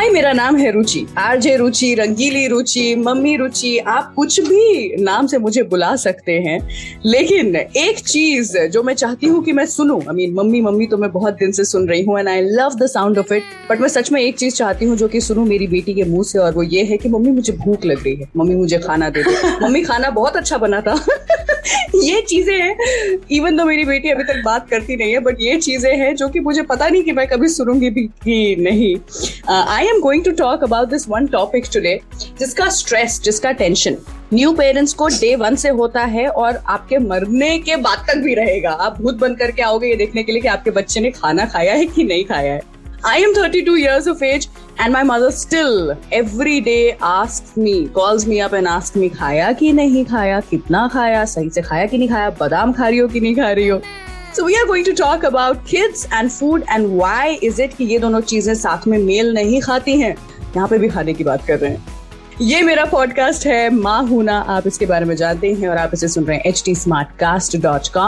हाय मेरा नाम है रुचि। आरजे रुचि रंगीली रुचि मम्मी रुचि आप कुछ भी नाम से मुझे बुला सकते हैं। लेकिन एक चीज़ जो मैं चाहती हूँ कि मैं सुनूं आई मीन मम्मी मम्मी तो मैं बहुत दिन से सुन रही हूँ and I love the sound of it but मैं सच में एक चीज़ चाहती हूँ जो कि सुनू मेरी बेटी के मुँह से और वो ये है कि मम्मी मुझे भूख लग रही है। मम्मी मुझे खाना दे दो। मम्मी खाना बहुत अच्छा बना था। ये चीज़ें हैं। इवन तो मेरी बेटी अभी तक बात करती नहीं है बट ये चीज़ें हैं जो कि मुझे पता नहीं कि मैं कभी सुनूँगी भी कि नहीं। I am going to talk about this one topic today जिसका स्ट्रेस जिसका टेंशन न्यू पेरेंट्स को डे वन से होता है और आपके मरने के बाद तक भी रहेगा। आप भूत बन करके आओगे ये देखने के लिए कि आपके बच्चे ने खाना खाया है कि नहीं खाया है। I am 32 years of age and my mother still every day asks me, calls me up and asks me खाया कि नहीं खाया कितना खाया सही से खाया कि नहीं खाया बादाम खा रही हो कि नहीं खा रही हो So we are going to talk about kids and food and why is it कि ये दोनों चीज़ें साथ में मेल नहीं खाती हैं यहाँ पे भी खाने की बात कर रहे हैं ये मेरा पॉडकास्ट है माँ हूना। आप इसके बारे में जानते हैं और आप इसे सुन रहे हैं एच टी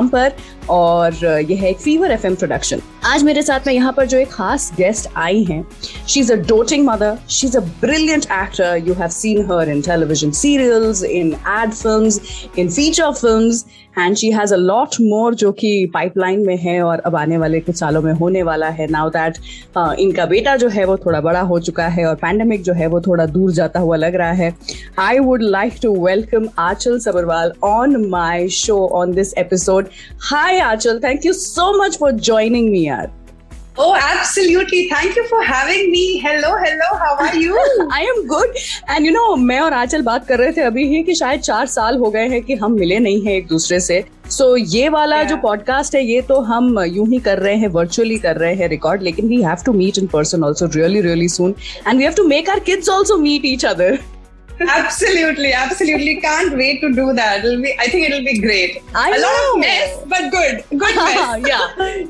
पर और यह है एक फीवर एफ़ एम प्रोडक्शन आज मेरे साथ में यहाँ पर जो एक खास गेस्ट आई है she is a doting mother she is a brilliant actor you have seen her in television serials in ad film in feature films and she has a lot more जो कि पाइपलाइन में है और अब आने वाले कुछ सालों में होने वाला है। नाउ दैट इनका बेटा जो है वो थोड़ा बड़ा हो चुका है और पैंडमिक जो है वो थोड़ा दूर जाता हुआ लग रहा है। I would like to welcome Aanchal Sabharwal on my show on this episode hi Aanchal thank you so much for joining me यार। Oh, absolutely. Thank you for having me. Hello, hello. How are you? I am good and you know मैं और आंचल बात कर रहे थे अभी ही कि शायद चार साल हो गए हैं कि हम मिले नहीं हैं एक दूसरे से सो so, ये वाला Yeah. जो पॉडकास्ट है ये तो हम यूँ ही कर रहे हैं वर्चुअली कर रहे हैं रिकॉर्ड लेकिन we have to meet in person also really really soon and we have to make our kids also meet each other absolutely, absolutely. Can't wait to do that. It'll be. I think it'll be great. I A lot know. of mess, but good. Good mess. या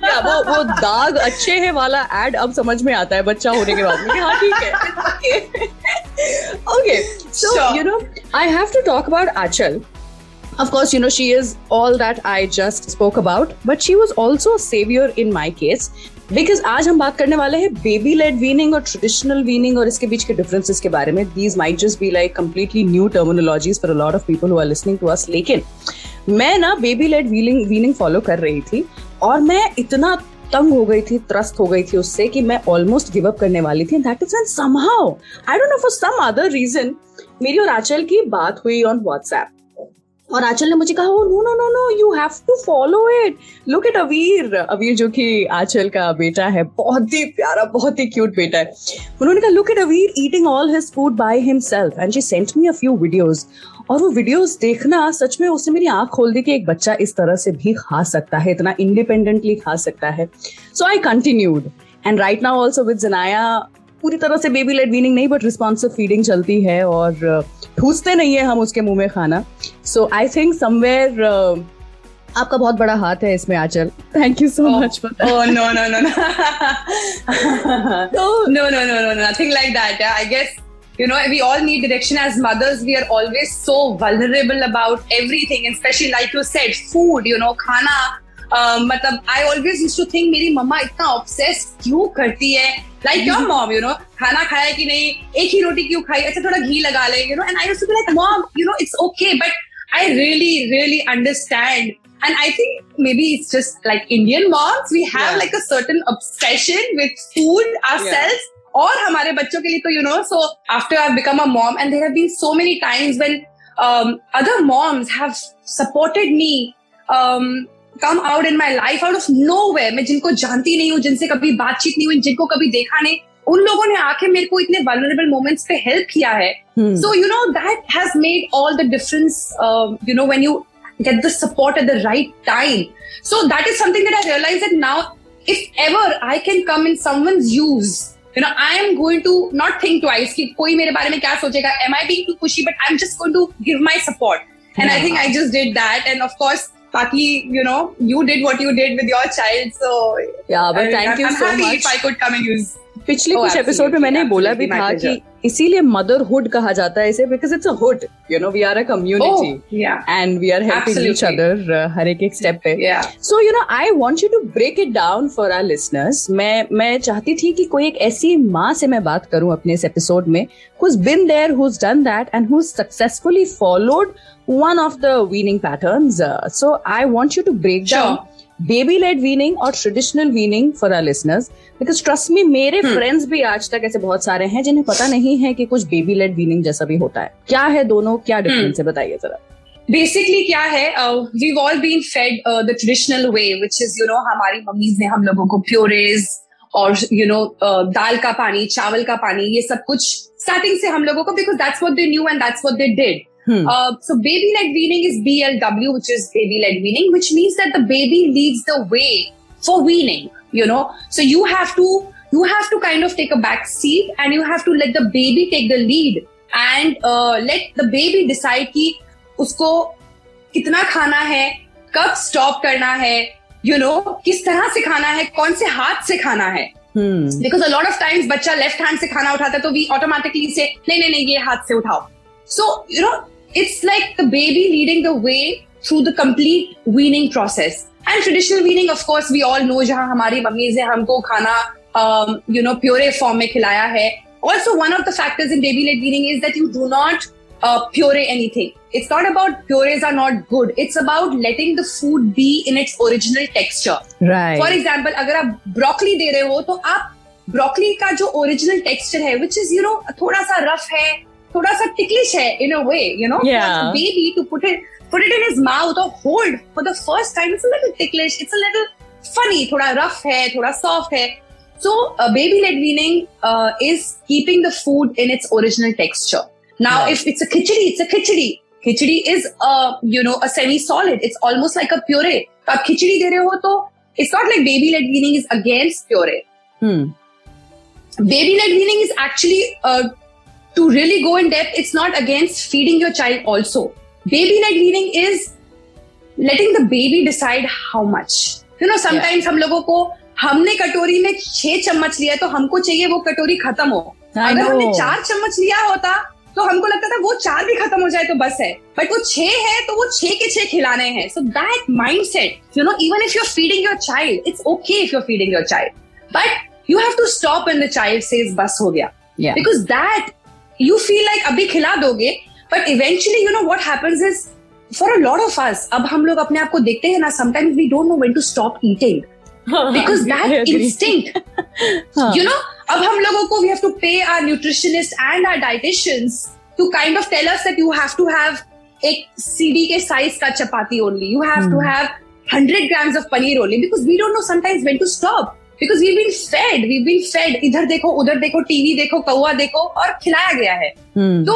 या वो वो दाग अच्छे है वाला add अब समझ में आता है बच्चा होने के बाद में कि हाँ ठीक है okay so Sure. You know I have to talk about Aanchal Of course, you know, she is all that I just spoke about, but she was also a savior in my case. because आज हम बात करने वाले हैं baby led weaning और traditional weaning और इसके बीच के डिफरेंसेस के बारे में। These might just be like completely new terminologies for a lot of people who are listening to us लेकिन मैं ना baby led wheeling weaning follow कर रही थी और मैं इतना तंग हो गई थी, त्रस्त हो गई थी उससे कि मैं ऑलमोस्ट गिव अप करने वाली थी। That is an somehow I don't know for some other reason मेरी और आंचल की बात हुई ऑन व्हाट्सएप और आंचल ने मुझे कहा no no no no you have to follow it look at Aveer Aveer जो कि आंचल का बेटा है बहुत ही प्यारा बहुत ही क्यूट बेटा है। उन्होंने कहा look at Aveer eating all his food by himself and she sent me a few videos और वो वीडियोस देखना सच में उसने मेरी आँख खोल दी कि एक बच्चा इस तरह से भी खा सकता है इतना इंडिपेंडेंटली खा सकता है। So I continued and right now also with Janaya पूरी तरह से बेबी लेड वीनिंग नहीं बट रिस्पॉन्सिव फीडिंग चलती है और uh, ठूसते नहीं है हम उसके मुँह में खाना। सो आई थिंक समवेयर आपका बहुत बड़ा हाथ है इसमें Aanchal. Thank you so much no no no no no no no no nothing like that I guess you know we all need direction as mothers we are always so vulnerable about everything specially like you said food you know खाना Um, मतलब I always used to think मेरी मम्मा इतना obsessed क्यों करती है like your mom you know खाना खाया कि नहीं एक ही रोटी क्यों खाई अच्छा थोड़ा घी लगा ले you know and I used to be like mom you know it's okay but I really really understand and I think maybe it's just like Indian moms we have Yeah. like a certain obsession with food ourselves और हमारे बच्चों के लिए तो you know so after I've become a mom and there have been so many times when um, other moms have supported me come out in my life out of no way मैं जिनको जानती नहीं हूँ जिनसे कभी बातचीत नहीं हुई जिनको कभी देखा नहीं उन लोगों ने आके मेरे को इतने वनरेबल मोमेंट्स पे हेल्प किया है। So you know that has made all the difference you know when you get the support at the right time so that is something that I realize that now if ever I can come in smooth you know I am going to not think twice की कोई मेरे बारे में क्या सोचेगा। Am I be to खुशी but I am just going to give my support and I think I just did that and of course Paki, you know, you did what you did with your child. So Yeah, but I- thank I'm, you I'm so happy much. if I could come and use पिछले कुछ episode में मैंने बोला भी था कि इसीलिए motherhood कहा जाता है इसे because it's a you know we are a community and we are helping each other हर एक एक स्टेप पे. So you know I want you to break it down for our listeners मैं मैं चाहती थी कि कोई एक ऐसी माँ से मैं बात करूँ अपने इस एपिसोड में who's been there who done that and who successfully followed one of the weaning patterns so I want you to break down baby led weaning और traditional weaning for our listeners because trust me मेरे friends भी आज तक ऐसे बहुत सारे हैं जिन्हें पता नहीं है कि कुछ बेबी लेड वीनिंग जैसा भी होता है। क्या है दोनों? क्या डिफरेंस है? बताइए जरा। बेसिकली क्या है we all been fed the traditional way which is you know हमारी मम्मीज ने हम लोगों को प्योरेज और यू नो दाल का पानी चावल का पानी ये सब कुछ स्टार्टिंग से हम लोगों को because that's what they knew and that's what they did Hmm. Uh, so baby led weaning is BLW, which is baby led weaning, which means that the baby leads the way for weaning. You know, so you have to you have to kind of take a back seat and you have to let the baby take the lead and uh, let the baby decide कि उसको कितना खाना है कब stop करना है you you know, किस तरह से खाना है कौन से हाथ से खाना है Hmm. Because a lot of times बच्चा लेफ़्ट हैंड से खाना उठाता है तो वी ऑटोमेटिकली से नहीं नहीं नहीं ये हाथ से उठाओ so you know It's like the baby leading the way through the complete weaning process and traditional weaning of course we all know जहां हमारी मम्मीज ने हमको खाना यू नो प्योरे फॉर्म में खिलाया है also one of the factors in baby led weaning is that you do not puree anything. It's not about purees are not good. It's about letting the food be in its original texture. Right. For example अगर आप broccoli दे रहे हो तो आप broccoli का जो original texture है विच is you no थोड़ा सा रफ है थोड़ा सा टिकलिश है in a way you know Yeah. Baby to put it put it in his mouth और hold for the first time it's a little ticklish it's a little funny थोड़ा rough है थोड़ा soft है So uh, baby led weaning uh, is keeping the food in its original texture. Now, Right. if it's a khichdi, it's a khichdi. Khichdi is uh, you know a semi-solid. It's almost like a puree. तो आप खिचड़ी दे रहे हो तो it's not like baby led weaning is against puree. Hmm. Baby led weaning is actually uh, to really go in depth. It's not against feeding your child also. Baby led weaning is letting the baby decide how much. You know, sometimes हम लोगों को हमने कटोरी में छह चम्मच लिया तो हमको चाहिए वो कटोरी खत्म हो। I अगर हमने चार चम्मच लिया होता तो हमको लगता था वो चार भी खत्म हो जाए तो बस है। बट वो छह है तो वो छह के छह खिलाने हैं। So that mindset you know even if you're feeding your child it's okay if you're feeding your child but you have to stop in the child says बस हो गया. Because that you feel like अभी खिला दोगे but eventually you know what happens is for a lot of us अब हम लोग अपने आप को देखते हैं ना sometimes we don't know when to stop eating because that instinct you know अब हम लोगों को we have to pay our nutritionist and our dieticians to kind of tell us you have to have एक CD के size का chapati only you have to have hundred grams of paneer only because we don't know sometimes when to stop because we've been fed we've been fed. इधर देखो उधर देखो TV देखो कौआ देखो और खिलाया गया है। Hmm. तो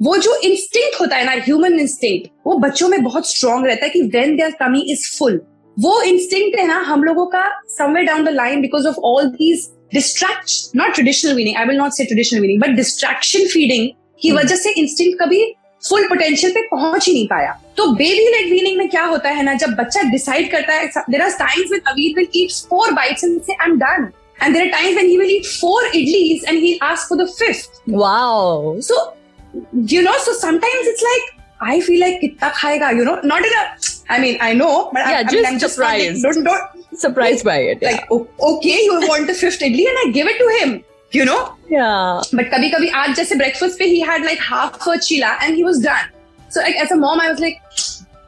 वो जो इंस्टिंक्ट होता है ना ह्यूमन इंस्टिंक्ट वो बच्चों में बहुत स्ट्रांग रहता है कि when their tummy is full वो इंस्टिंक्ट है ना हम लोगों का somewhere down the line because of all these distract not traditional weaning I will not say traditional weaning but distraction feeding की वजह से इंस्टिंक्ट कभी फुल पोटेंशियल पे पहुँच ही नहीं पाया। तो बेबी लेग वीनिंग में क्या होता है ना जब बच्चा डिसाइड करता है there are times with Avir will eat four bites and say I am done and there are times when he will eat four idlis and he ask for the fifth wow so you know so sometimes it's like I feel like कितना खाएगा you know not in I mean I know but I am just don't don't surprised by it like yeah. okay you want the fifth idli and i give it to you know? Yeah. but kabhi kabhi aaj jaise breakfast pe he had like half a chila and he was done. So like, as a mom i was like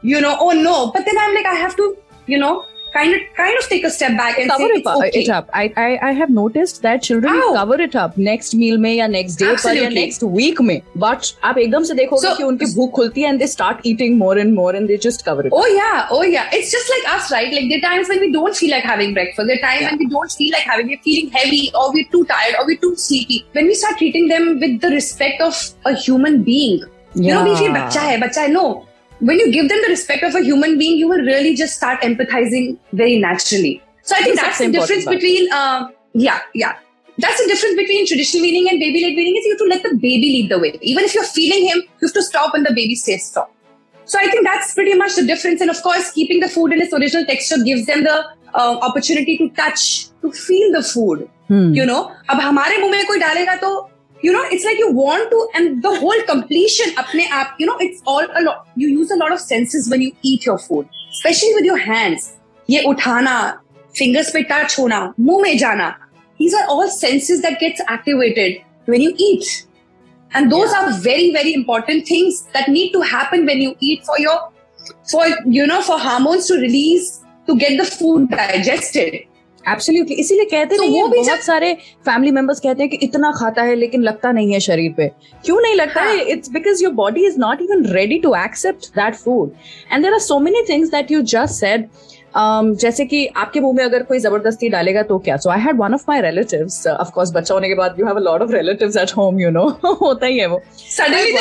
you know oh no. But then i'm like i have to you know kind of kind of take a step back and cover say it, it's up, okay it up. I, I I have noticed that children Ow. cover it up next meal में या next day पर या Absolutely. next week में. But आप एकदम से देखोगे So- कि उनकी भूख खुलती है and they start eating more and more and they just cover it. Oh yeah, oh yeah. It's just like us, right? Like there are times when we don't feel like having breakfast. There are times Yeah. when we don't feel like having. We're feeling heavy, or we're too tired, or we're too sleepy. When we start treating them with the respect of a human being, you know, we feel Yeah. bacha hai, bacha hai. No, when you give them the respect of a human being, you will really just start empathizing very naturally. So I think That's that's the the difference important between, uh, yeah, yeah. That's the difference between traditional weaning and baby led weaning is you have to let the baby lead the way. Even if you're feeding him, you have to stop when the baby says stop. So I think that's pretty much the difference. And of course, keeping the food in its original texture gives them the uh, opportunity to touch, to feel the food. You know अब हमारे मुंह में कोई डालेगा तो you know it's like you want to and the whole completion apne aap you know it's all a lot. You use a lot of senses when you eat your food especially with your hands. Ye uthana fingers pe touch hona muh mein jana. These are all senses that gets activated when you eat. And those yeah. are very very important things that need to happen when you eat for your for you know for hormones to release to get the food digested absolutely इसीलिए कहते तो नहीं वो भी बहुत सारे family members कहते हैं कि इतना खाता है लेकिन लगता नहीं है शरीर पे। क्यों नहीं लगता हाँ. है? It's because your body is not even ready to accept that food and there are so many things that you just said um, जैसे कि आपके मुँह में अगर कोई ज़बरदस्ती डालेगा तो क्या? So I had one of my relatives of बच्चा होने के बाद you have a of relatives at home you know होता ही है वो. Suddenly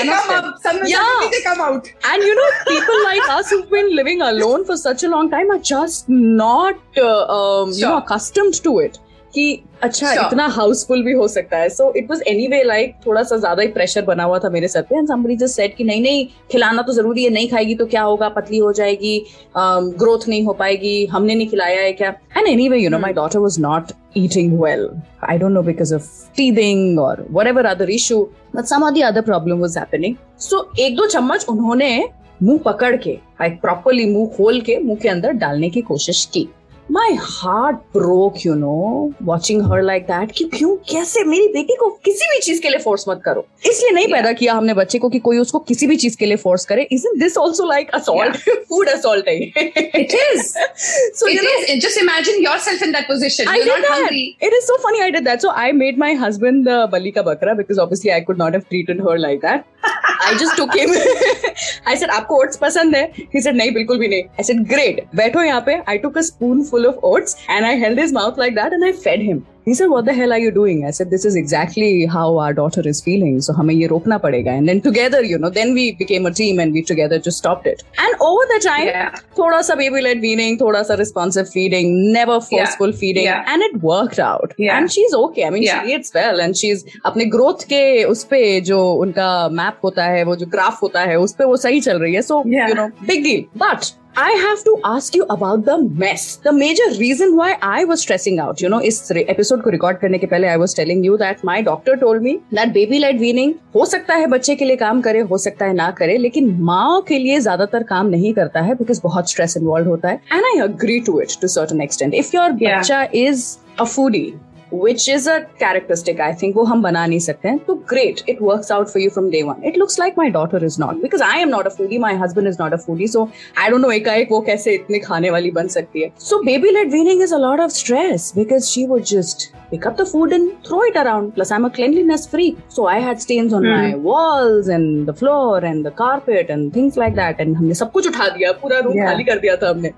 for such a long time are just not you know accustomed to it uh, कि अच्छा sure. इतना हाउसफुल भी हो सकता है so it was anyway like थोड़ा सा ज़्यादा ही प्रेशर बना हुआ था मेरे सर पे एंड समबडी जस्ट सेड कि नहीं नहीं खिलाना तो ज़रूरी है नहीं खाएगी तो क्या होगा पतली हो जाएगी ग्रोथ um, नहीं हो पाएगी हमने नहीं खिलाया है क्या and anyway you know my daughter was not eating well. I don't know because of teething or whatever other issue, but some of the other problem was happening. So एक दो चम्मच उन्होंने मुँह पकड़ के प्रॉपरली मुँह खोल के मुँह के अंदर डालने की कोशिश की my heart broke you know watching her like that कि क्यों? कैसे? मेरी बेटी को किसी भी चीज़ के लिए फोर्स मत करो। इसलिए नहीं yeah. पैदा किया हमने बच्चे को कि कोई उसको किसी भी चीज़ के लिए फोर्स करे। Is this also like assault food assault it is so it is just imagine yourself in that position it is so funny I did so I made my husband बली का बकरा because obviously I could not have treated her like that I just took him I said आपको oats पसंद है? He said नहीं बिल्कुल भी नहीं. I said great बैठो यहाँ पे. I took a spoon full of oats and I held his mouth like that and I fed him He said, What the hell are you doing? I said, This is exactly how our daughter is feeling. So hame ye rokna padega. And then together, you know, then we became a team and we together just stopped it. And over the time, yeah. thoda sa baby led weaning, thoda sa responsive feeding, never forceful yeah. feeding. Yeah. And it worked out. Yeah. And she's okay. I mean, yeah. she eats well and she's अपने growth के उस पे जो उनका map होता है वो जो graph होता है उस पे वो सही चल रही है. So, yeah. you know, big deal. But I have to ask you about the mess. The major reason why I was stressing out, you know, इस episode को रिकॉर्ड करने के पहले I was telling you that my doctor told me that baby led weaning हो सकता है बच्चे के लिए काम करे हो सकता है ना करे लेकिन माओ के लिए ज़्यादातर काम नहीं करता है बिकॉज़ बहुत स्ट्रेस इन्वॉल्व होता है। And I agree to it to certain extent if your बच्चा is a foodie which is a characteristic I think वो हम बना नहीं सकते हैं। तो great it work out for you from day one it looks like my daughter is not because I am not a foodie my husband is not a foodie so I dot know एकाएक वो कैसे इतने खाने वाली बन सकती है। So baby led weaning is a lot of stress because she वो जस्ट pick up the food and throw it around. Plus, I'm a cleanliness freak. So I had stains on mm. my hmm. walls and the floor and the carpet and things like that. And हमने सब कुछ उठा दिया पूरा room खाली कर दिया था हमने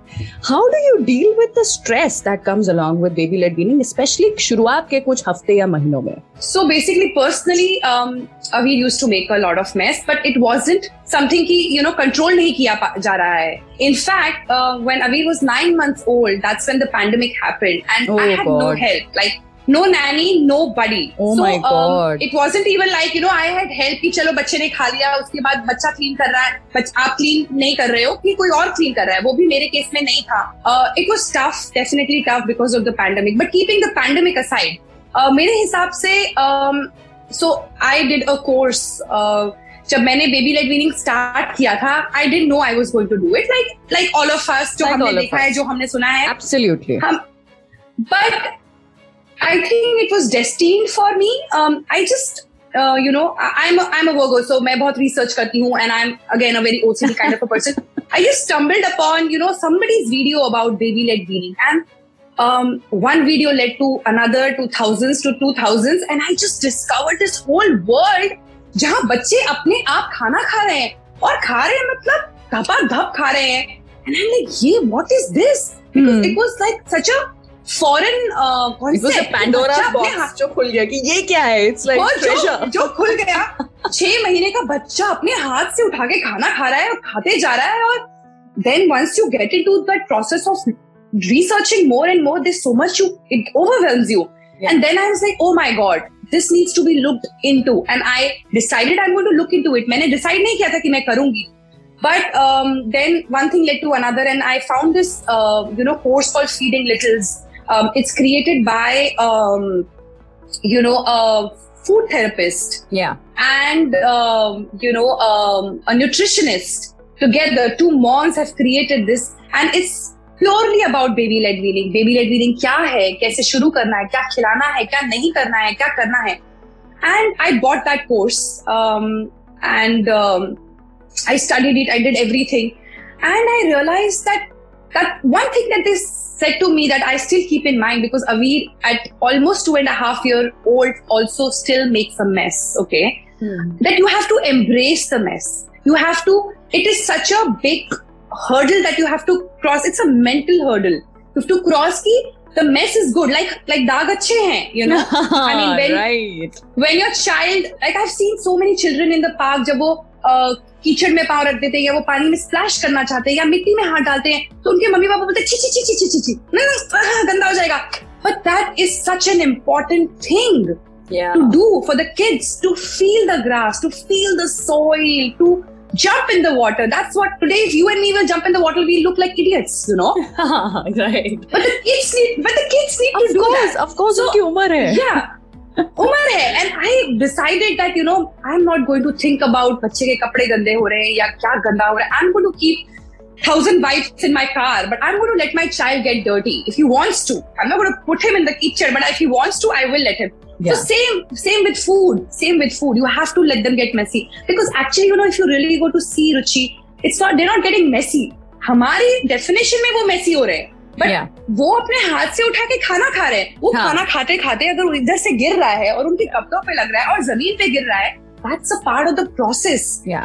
How do you deal with the stress that comes along with baby led weaning, especially शुरुआत के कुछ हफ्ते या महीनों में? So basically, personally, um, we used to make a lot of mess, but it wasn't something कि you know control नहीं किया जा रहा है. In fact, uh, when Avi was nine months old, that's when the pandemic happened, and oh, I had God. no help. Like No nanny, no buddy. Oh so, my um, god! Um, it wasn't even like you know I had help कि चलो बच्चे ने खा लिया उसके बाद बच्चा clean कर रहा है आप क्लीन नहीं कर रहे हो कि कोई और क्लीन कर रहा है वो भी मेरे केस में नहीं था। It was tough definitely tough because of the pandemic but keeping the pandemic aside मेरे हिसाब से so I did a course जब मैंने बेबी लेग वीनिंग स्टार्ट किया था I didn't know I was going to do it like like all of first जो हमने देखा है जो हमने सुना है। Absolutely hmm but I think it was destined for me. Um, I just uh, you know, I'm a, I'm a Virgo, so मैं बहुत research करती हूँ, and I'm again a very OCD kind of a person. I just stumbled upon you know somebody's video about baby led weaning, and um, one video led to another, to thousands to two thousands, and I just discovered this whole world जहाँ बच्चे अपने आप खाना खा रहे हैं और खा रहे हैं मतलब धपा धप खा रहे हैं, and I'm like, ये what is this? Because hmm. it was like such a foreign Pandora box जो खुल गया कि ये क्या है इट्स लाइक ट्रेजर जो खुल गया छह महीने का बच्चा अपने हाथ से उठा के खाना खा रहा है और खाते जा रहा है और then once you get into that process of researching more and more there's so much you it overwhelms you yeah. and then i was like oh my god this needs to be looked into and i decided i'm going to look into it मैंने decide नहीं किया था कि मैं करूँगी but um, then one thing led to another and i found this uh, you know course called feeding littles um, it's created by um, you know, a food therapist Yeah. and um, you know um, a nutritionist together two moms have created this and it's purely about baby led weaning baby led weaning क्या है कैसे शुरू करना है क्या खिलाना है क्या नहीं करना है क्या करना है and I bought that course um, and um, I studied it I did everything and I realized that that one thing that they said to me that I still keep in mind because Avir at almost two and a half year old also still makes a mess. Okay. Hmm. That you have to embrace the mess. You have to, it is such a big hurdle that you have to cross. It's a mental hurdle. You have to cross ki the mess is good. Like like daag achhe hain, you know. I mean when, right. when your child like I've seen so many children in the park, jab wo कीचड़ में पाँव रख देते हैं या वो पानी में स्प्लैश करना चाहते हैं या मिट्टी में हाथ डालते हैं तो उनके मम्मी पापा बोलते हैं छी छी छी छी छी छी नहीं नहीं गंदा हो जाएगा but that is such an important thing to do for the kids to feel the grass, to feel the soil, to jump in the water. That's what today, if you and me will jump in the water, we look like idiots, you know. right. But the kids need, but the kids need Of to course, do that. of course, So- उम्र है. Yeah. उम्र है and I decided that you know I'm not going to think about बच्चे के कपड़े गंदे हो रहे हैं या क्या गंदा हो रहा है I'm going to keep thousand wipes in my car but I'm going to let my child get dirty if he wants to I'm not going to put him in the kitchen but if he wants to I will let him Yeah. so same same with food same with food you have to let them get messy because actually you know if you really go to see Ruchi it's not they're not getting messy हमारी definition में वो messy हो रहे हैं but Yeah. वो अपने हाथ से उठा के खाना खा रहे हैं वो हाँ. खाना खाते खाते अगर इधर से गिर रहा है और उनके कपड़ों पे लग रहा है और ज़मीन पे गिर रहा है that's a part of the Yeah.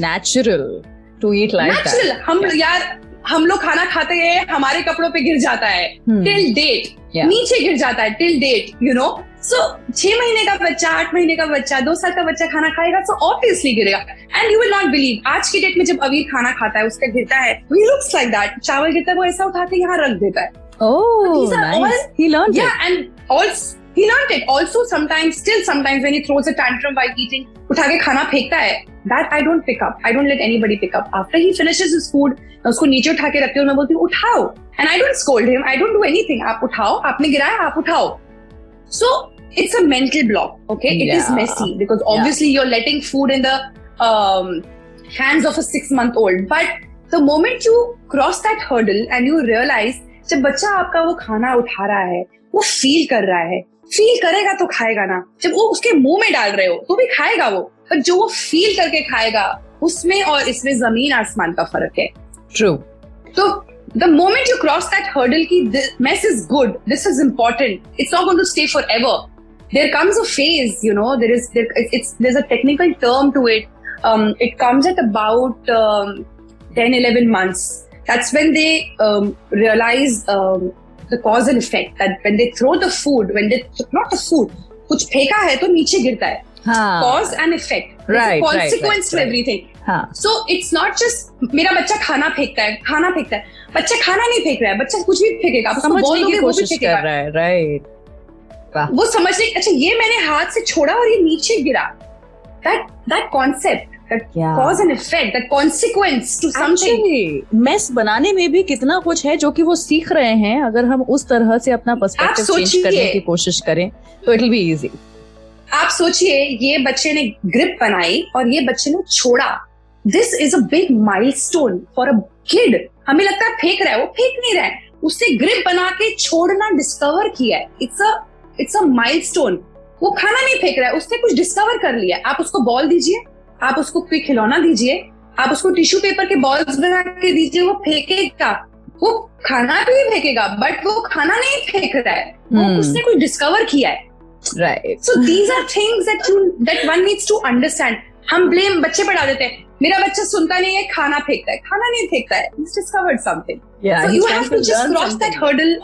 Natural to eat like natural that. हम यार हम लोग खाना खाते हैं हमारे कपड़ों पे गिर जाता है Hmm. Till date Yeah. नीचे गिर जाता है till date you know so छह महीने का बच्चा आठ महीने का बच्चा दो साल का बच्चा खाना खाएगा सो ऑब्वियसली गिरेगा। And you will not believe आज की डेट में जब अबीर खाना खाता है उसका गिरता है वी लुक्स लाइक दैट चावल गिरता है वो ऐसा उठा के यहाँ रख देता है। खाना फेंकता है। That I don't pick up I don't let anybody pick up after he finishes his food उसको नीचे उठा के रखते हो मैं बोलती हूँ उठाओ. And I don't scold him I don't do anything आप उठाओ. आपने गिराया आप उठाओ। सो so, it's a mental block. Okay, it is messy because obviously yeah. you're letting food in the um, hands of a six month old. But the moment you cross that hurdle and you realize जब बच्चा आपका वो खाना उठा रहा है वो feel कर रहा है फील करेगा तो खाएगा ना जब वो उसके मुँह में डाल रहे हो तो भी खाएगा वो पर जो वो फील करके खाएगा उसमें और इसमें ज़मीन आसमान का फ़र्क है True. So the moment you cross that hurdle, ki this mess is good. This is important. It's not going to stay forever. There comes a phase, you know. There is there, it's, it's there's a technical term to it. Um, it comes at about um, 10, 11 months. That's when they um, realize um, the cause and effect. That when they throw the food, when they not the food, कुछ फेंका है तो नीचे गिरता है. हाँ. Cause and effect. There's Right, a right, consequence right, to right. everything. हाँ. सो it's not just मेरा बच्चा खाना फेंकता है खाना फेंकता है बच्चा खाना नहीं फेंक रहा है बच्चा कुछ भी फेंकेगा आप उसको बोल समझने दोगे की वो भी कोशिश फेंकेगा कर रहा है. Right. वो समझने अच्छा ये मैंने हाथ से छोड़ा और ये नीचे गिरा। That that concept cause and effect that consequence to something mess बनाने में भी कितना कुछ है जो कि वो सीख रहे हैं। अगर हम उस तरह से अपना पर्सपेक्टिव चेंज करने की कोशिश करें तो इट विल बी इजी आप सोचिए ये बच्चे ने ग्रिप बनाई और ये बच्चे ने छोड़ा। This is a big milestone for a kid हमें लगता है फेंक रहा है वो फेंक नहीं रहा है। उसने ग्रिप बना के छोड़ना डिस्कवर किया है। It's a it's a milestone वो खाना नहीं फेंक रहा है उसने कुछ डिस्कवर कर लिया आप उसको बॉल दीजिए आप उसको कोई खिलौना दीजिए आप उसको टिश्यू पेपर के बॉल्स बना के दीजिए वो फेंकेगा। वो खाना भी फेंकेगा बट वो खाना नहीं फेंक रहा है। वो Hmm. उसने कुछ डिस्कवर किया है। Right So these are things that you that one needs to understand. हम ब्लेम बच्चे पर डाल देते हैं। मेरा बच्चा सुनता नहीं है खाना फेंकता है। खाना नहीं फेंकता है। He's discovered something. Yeah so he's you trying have to just learn cross that something. hurdle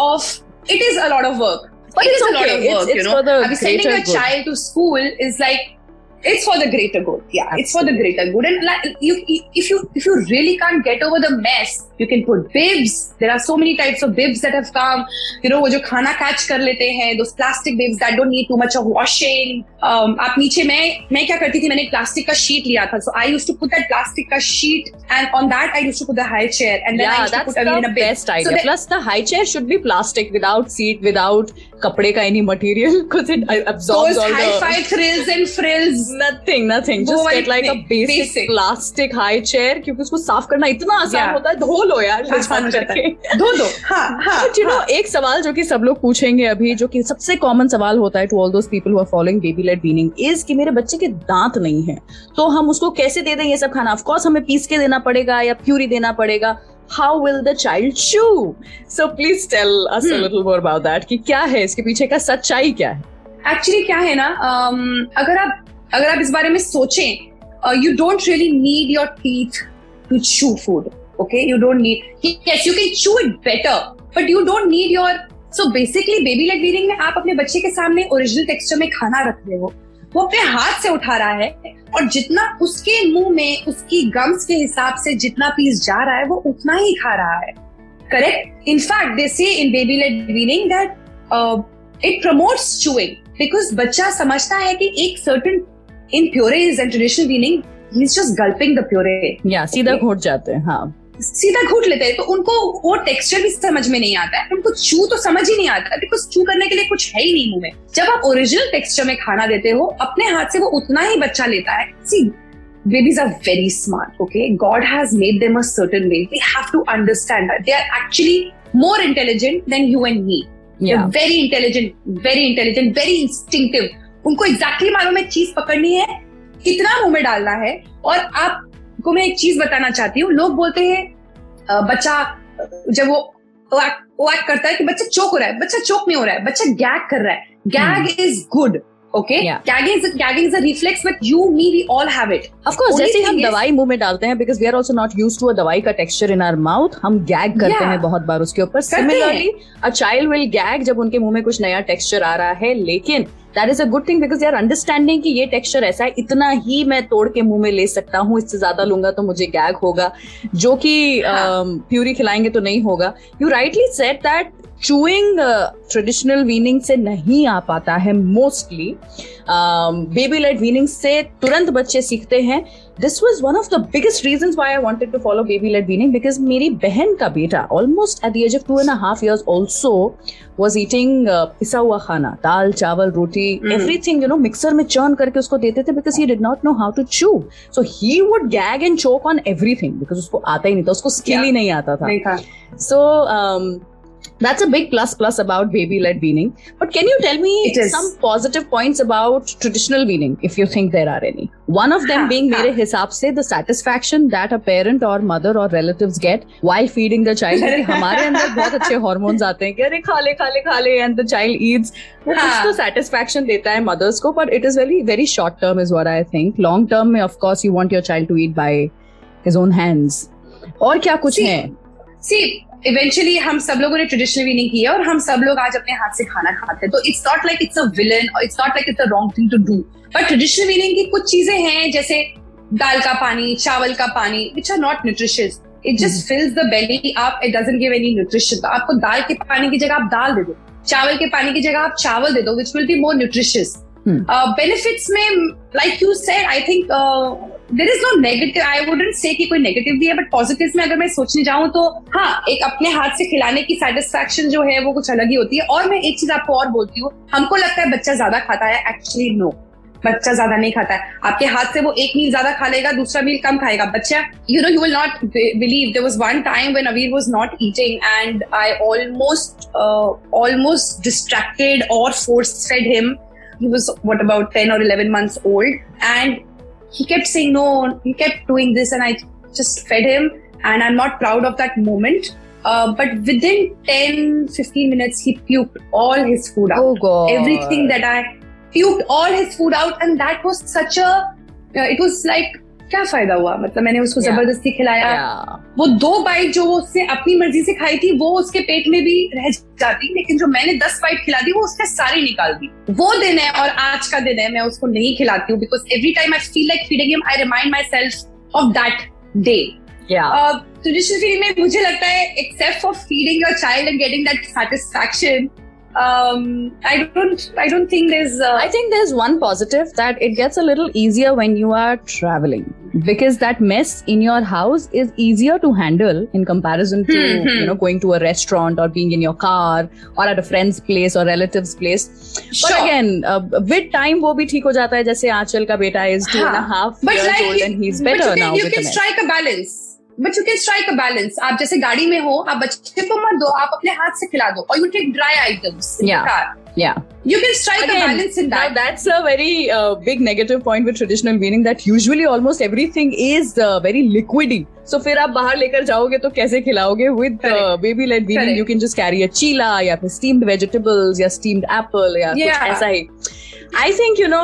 of it is a lot of work But it it's is a lot okay. of work It's- you it's know for the I mean, sending greater a good. child to school is like it's for the greater good yeah it's for the greater good and like you if you if you really can't get over the mess you can put bibs there are so many types of bibs that have come you know वो जो खाना catch कर लेते हैं those plastic bibs that don't need too much of washing um, आप नीचे मैं मैं क्या करती थी मैंने एक प्लास्टिक का शीट लिया था so I used to put that plastic का sheet and on that I used to put the high chair and then I yeah used to that's put Amin in the a bib best idea so that, plus the high chair should be plastic without seat without कपड़े का any material कुछ it the high thrills and frills. Nothing nothing. Just get like a basic, basic plastic high chair क्योंकि उसको साफ़ करना इतना आसान yeah. होता है धो लो यार हो धो दो। हाँ हाँ यू नो एक सवाल जो कि सब लोग पूछेंगे अभी जो कि सबसे कॉमन सवाल होता है to all those people who are following baby led weaning is कि मेरे बच्चे के दांत नहीं है तो हम उसको कैसे दे दें ये सब खाना? ऑफ़ कोर्स हमें पीस के देना पड़ेगा या प्यूरी देना पड़ेगा how will the child chew? So please tell us hmm. a little more about that कि क्या है? इसके पीछे का सच्चाई क्या है? एक्चुअली क्या है ना? Um, अगर आप अगर आप इस बारे में सोचें you don't really need your teeth to chew food okay you don't need yes you can chew it better but you don't need your so basically baby led feeding में आप अपने बच्चे के सामने ओरिजिनल टेक्सचर में खाना रख रहे हो। वो अपने हाथ से उठा रहा है और जितना उसके मुँह में उसकी गम्स के हिसाब से जितना पीस जा रहा है वो उतना ही खा रहा है। Correct in fact they say in baby led weaning that it promotes chewing because बच्चा समझता है कि एक certain in puree is and traditional weaning he is just gulping the puree या सीधा घोट जाते हैं हाँ। सीधा घूट लेते हैं। तो उनको वो टेक्सचर भी समझ में नहीं आता है। उनको चू तो समझ ही नहीं आता बिकॉज़ चू करने के लिए कुछ है ही नहीं मुँह में। जब आप ओरिजिनल टेक्सचर में खाना देते हो अपने हाथ से वो उतना ही बच्चा लेता है। See babies are very smart okay God has made them a way they have to understand they are actually more intelligent than you and me very intelligent very intelligent very instinctive उनको exactly exactly मालूम है चीज़ पकड़नी है कितना मुँह में डालना है और आप को मैं एक चीज़ बताना चाहती हूँ। लोग बोलते हैं बच्चा जब वो वो एक्ट करता है कि बच्चा चोक हो रहा है बच्चा चोक नहीं हो रहा है बच्चा गैग कर रहा है। Gag is good. Okay gagging gagging is a reflex but you me we all have it of course जैसे हम दवाई मुँह में डालते हैं because we are also not used to a दवाई का टेक्सचर इन आवर माउथ हम गैग करते yeah. हैं बहुत बार उसके ऊपर। Similarly a child will gag जब उनके मुँह में कुछ नया टेक्सचर आ रहा है लेकिन that is a good thing because यार अंडरस्टैंडिंग कि ये टेक्सचर ऐसा है इतना ही मैं तोड़ के मुँह में ले सकता हूँ इससे ज़्यादा लूँगा तो मुझे गैग होगा। जो कि प्यूरी हाँ. खिलाएँगे तो नहीं होगा। You rightly said that chewing traditional weaning से नहीं आ पाता है मोस्टली बेबी लेड वीनिंग से तुरंत बच्चे सीखते हैं. This was one of the biggest reason why I wanted to follow baby led weaning because मेरी बहन का बेटा almost at the age of two and half years also was eating पिसा हुआ खाना दाल चावल रोटी everything you know mixer में चर्न करके उसको देते थे because he did not know how to chew so he would gag and choke on everything because उसको आता ही नहीं था उसको स्किल ही नहीं आता था. सो that's a big plus plus about baby led weaning but can you tell me some positive points about traditional weaning if you think there are any one of them being mere hisab se the satisfaction that a parent or mother or relatives get while feeding the child हमारे अंदर बहुत अच्छे hormones आते हैं कि अरे खा ले खा ले खा ले एंड द चाइल्ड ईट्स वो कुछ तो सेटिस्फैक्शन देता है मदर्स को but it is very very short term is what I think long term में of course you want your child to eat by his own hands और क्या कुछ है सी इवेंचुअली हम सब लोगों ने ट्रेडिशनल भी नहीं किया और हम सब लोग आज अपने हाथ से खाना खाते हैं। तो it's not like it's a villain और it's not like it's a wrong thing to do but traditional weaning की कुछ चीज़ें हैं जैसे दाल का पानी चावल का पानी which are not nutritious it just fills the belly आप it doesn't give any nutrition तो आपको दाल के पानी की जगह आप दाल दे दो चावल के पानी की जगह आप चावल दे दो which will be more nutritious benefits में like you said I think there is no negative I wouldn't say कोई नेगेटिव भी है बट पॉजिटिव में अगर मैं सोचने जाऊँ तो हाँ एक अपने हाथ से खिलाने की सेटिस्फैक्शन जो है वो कुछ अलग ही होती है। और मैं एक चीज़ आपको और बोलती हूँ, हमको लगता है बच्चा ज़्यादा खाता है? एक्चुअली नो बच्चा ज़्यादा नहीं खाता है। आपके हाथ से वो एक मील ज़्यादा खा लेगा, दूसरा मील कम खाएगा। बच्चा you know you will not believe there was one time when Aveer was not eating and I almost almost distracted और force fed him he was what about 10 or 11 months old. And he kept saying no he kept doing this and i just fed him. And i'm not proud of that moment. Uh, but within 10 15 minutes he puked all his food out. Oh god. Everything that i puked all his food out. And that was such a uh, it was like क्या फ़ायदा हुआ? मतलब मैंने उसको yeah. ज़बरदस्ती खिलाया। Yeah. वो दो बाइट जो वो उसने अपनी मर्ज़ी से खाई थी वो उसके पेट में भी रह जाती लेकिन जो मैंने दस बाइट खिला दी वो उसने सारी निकाल दी। वो दिन है और आज का दिन है मैं उसको नहीं खिलाती हूँ because every time I feel like feeding him I remind myself of that day traditional feeding में मुझे लगता है except for feeding your child and getting that satisfaction um, I don't I don't think there's. Uh... I think there's one positive that it gets a little easier when you are traveling because that mess in your house is easier to handle in comparison to mm-hmm. you know going to a restaurant or being in your car or at a friend's place or relative's place sure. but again uh, with time wo bhi theek ho jata hai jaise Achal ka beta is two and a half years like, old and he's better but you can, now you can strike a balance but you can strike a balance आप जैसे गाड़ी में हो आप बच्चे को मत दो आप अपने हाथ से खिला दो और you take dry items Yeah. you can strike Again, a balance in that. now that's a very uh, big negative point with traditional meaning that usually almost everything is uh, very liquidy. So फिर आप बाहर लेकर जाओगे तो कैसे खिलाओगे? With baby led B you can just carry a chilla या फिर स्टीम्ड वेजिटेबल्स या स्टीम्ड एप्पल या कुछ ऐसा ही। आई थिंक यू नो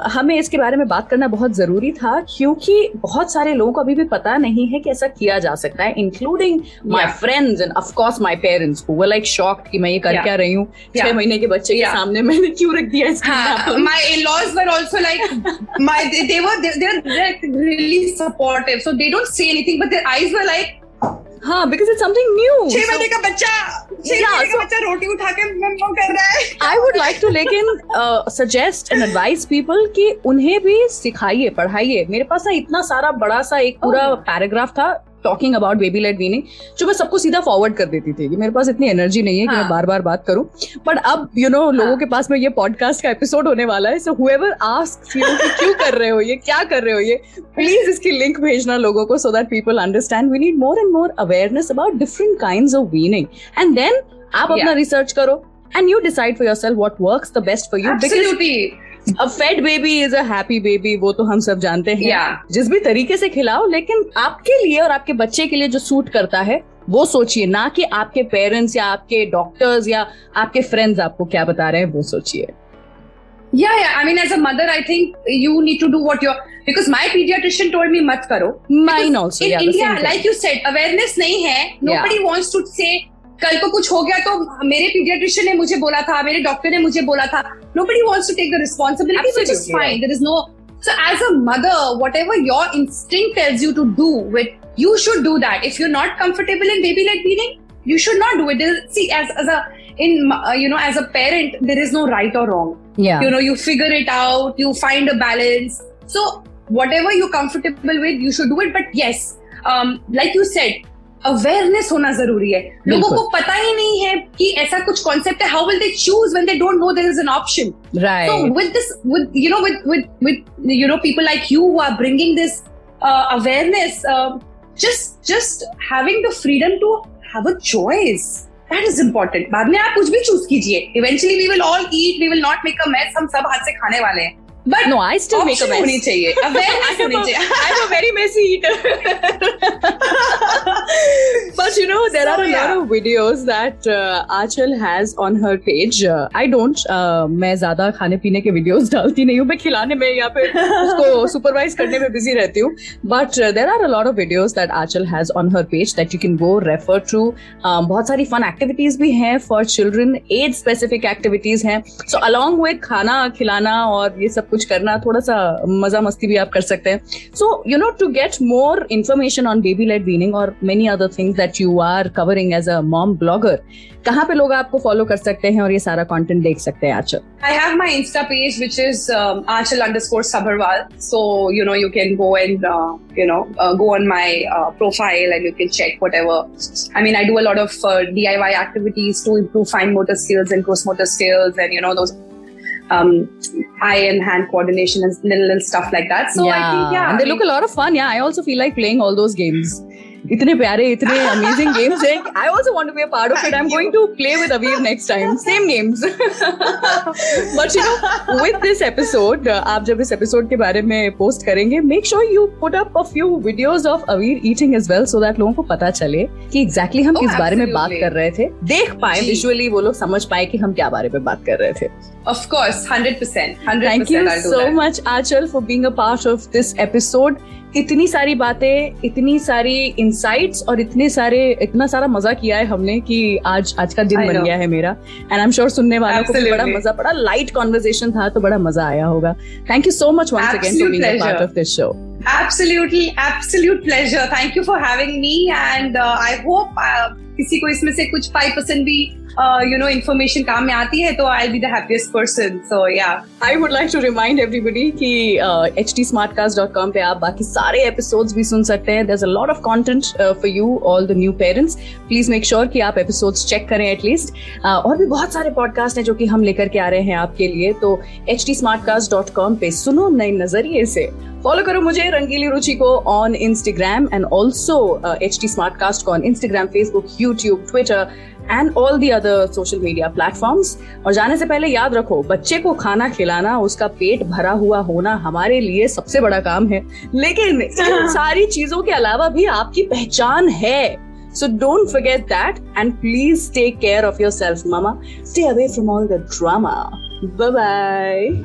हमें इसके बारे में बात करना बहुत ज़रूरी था क्योंकि बहुत सारे लोगों को अभी भी पता नहीं है कि ऐसा किया जा सकता है including my friends and of course my parents who like shock कि मैं ये कर क्या रही हूँ? yeah. छह महीने के बच्चे के सामने मैंने क्यों रख दिया इसका my laws were also like my devar they're really supportive so they anything but their eyes were like हाँ because it's something new. छह महीने का बच्चा छह महीने का बच्चा रोटी उठा के मम्मा कर रहा है। I would like to लेकिन सजेस्ट एंड एडवाइस पीपल कि उन्हें भी सिखाइए पढ़ाइए। मेरे पास ना इतना सारा बड़ा सा एक पूरा Oh. पैराग्राफ था talking about baby led weaning जो मैं सबको सीधा फॉरवर्ड कर देती थी कि मेरे पास इतनी एनर्जी नहीं है कि मैं हाँ. बार बार बात करूँ। बट अब यू नो लोगों के पास में ये पॉडकास्ट का एपिसोड होने वाला है सो हुएवर आस्क यू कि क्यों कर रहे हो ये क्या कर रहे हो ये प्लीज़ इसकी लिंक भेजना लोगों को so that people understand we need more and more awareness about different kind of weaning and then आप अपना रिसर्च करो and you decide for yourself what works the best for you because. A fed baby is a happy baby वो तो हम सब जानते हैं। Yeah. जिस भी तरीके से खिलाओ लेकिन आपके लिए और आपके बच्चे के लिए जो सूट करता है वो सोचिए ना कि आपके पेरेंट्स या आपके डॉक्टर्स या आपके फ्रेंड्स आपको क्या बता रहे हैं वो सोचिए। या या I mean as a mother I think you need to do what your because my paediatrician told me मत करो. Mine also India like you said awareness नहीं है। नो बड़ी टू से कल को कुछ हो गया तो मेरे पीडियाट्रिशियन ने मुझे बोला था मेरे डॉक्टर ने मुझे बोला था nobody wants to take the responsibility which is Absolutely fine right. there is no so as a mother whatever your instinct tells you to do with you should do that if you're not comfortable in baby led feeding you should not do it There- see as, as a in uh, you know as a parent there is no right or wrong या you know you figure it out you find a balance so whatever you're comfortable with you should do it but yes um, like you said awareness होना ज़रूरी है। लोगों को पता ही नहीं है कि ऐसा कुछ कॉन्सेप्ट है। How will they choose when they don't know there is an option right with you know with with with you know people like you are bringing this awareness just just having the freedom to have a choice that is important बाद में आप कुछ भी choose कीजिए। Eventually we will all eat we will not make a mess हम सब हाथ से खाने वाले हैं। But no I still make a option होनी चाहिए awareness होनी चाहिए very messy eater. but you know, there So, are a yeah. lot of videos that uh, Achal has on her page. Uh, I don't. Uh, मैं ज़्यादा खाने पीने के videos डालती नहीं हूँ मैं खिलाने में या फिर उसको सुपरवाइज करने में बिज़ी रहती हूँ but there are a lot of videos that Aachal has on her page that you can go refer to बहुत सारी फन एक्टिविटीज़ भी हैं for children age specific activities हैं सो अलॉन्ग विद खाना खिलाना और ये सब कुछ करना थोड़ा सा मज़ा मस्ती भी आप कर सकते हैं so you know to get more information on baby led weaning और many other things that you are covering as a mom blogger कहाँ पे लोग आपको फॉलो कर सकते हैं और ये सारा कंटेंट देख सकते हैं आचल I have my Insta page, which is um, Achal underscore Sabharwal. So, you know, you can go and, uh, you know, uh, go on my uh, profile and you can check whatever. I mean, I do a lot of uh, DIY activities to improve fine motor skills and gross motor skills and, you know, those um, eye and hand coordination and little, little stuff like that. So, I think, yeah. and I they mean, look a lot of fun. Yeah, I also feel like playing all those games. इतने प्यारे इतने amazing games हैं I also want to be a part of it I am going to play with Aveer next time same games but you know with this episode आप जब इस episode के बारे में पोस्ट करेंगे make sure you put up a few videos of Aveer eating as well so that लोगों को पता चले कि एग्जैक्टली exactly हम Oh, किस बारे में बात कर रहे थे। देख पाए विजुअली वो लोग समझ पाए कि हम क्या बारे में बात कर रहे थे। Of course, 100%. 100% thank you so that. Much Aachal for being a part of this episode इतनी सारी बातें इतनी सारी इंसाइट्स और इतने सारे इतना सारा मज़ा किया है हमने कि आज आज का दिन I बन know. गया है मेरा। एंड आई एम श्योर सुनने वालों को भी बड़ा मज़ा बड़ा लाइट कॉन्वर्जेशन था तो बड़ा मज़ा आया होगा। Thank you so much once again for being a part of this show Absolutely, absolute pleasure. Thank you for having me, and uh, I hope uh, किसी को इसमें से कुछ फाइव परसेंट भी यू नो इन्फॉर्मेशन काम में आती है तो I be the person so या I would like to remind everybody कि H T Smartcast dot com पे आप बाकी सारे एपिसोड्स भी सुन सकते हैं. There a lot of content for you all the new parents please make sure कि आप एपिसोड्स चेक करें एटलीस्ट uh, और भी बहुत सारे पॉडकास्ट हैं जो कि हम लेकर के आ रहे हैं आपके लिए. तो H T Smartcast dot com पे सुनो नए नज़रिए से. फॉलो करो मुझे रंगीली रुचि को on Instagram and also H T Smartcast को on Instagram Facebook YouTube Twitter and all the other social media platforms और जाने से पहले याद रखो बच्चे को खाना खिलाना उसका पेट भरा हुआ होना हमारे लिए सबसे बड़ा काम है लेकिन इन सारी चीज़ों के अलावा भी आपकी पहचान है So don't forget that and please take care of yourself, Mama. Stay away from all the drama. Bye bye.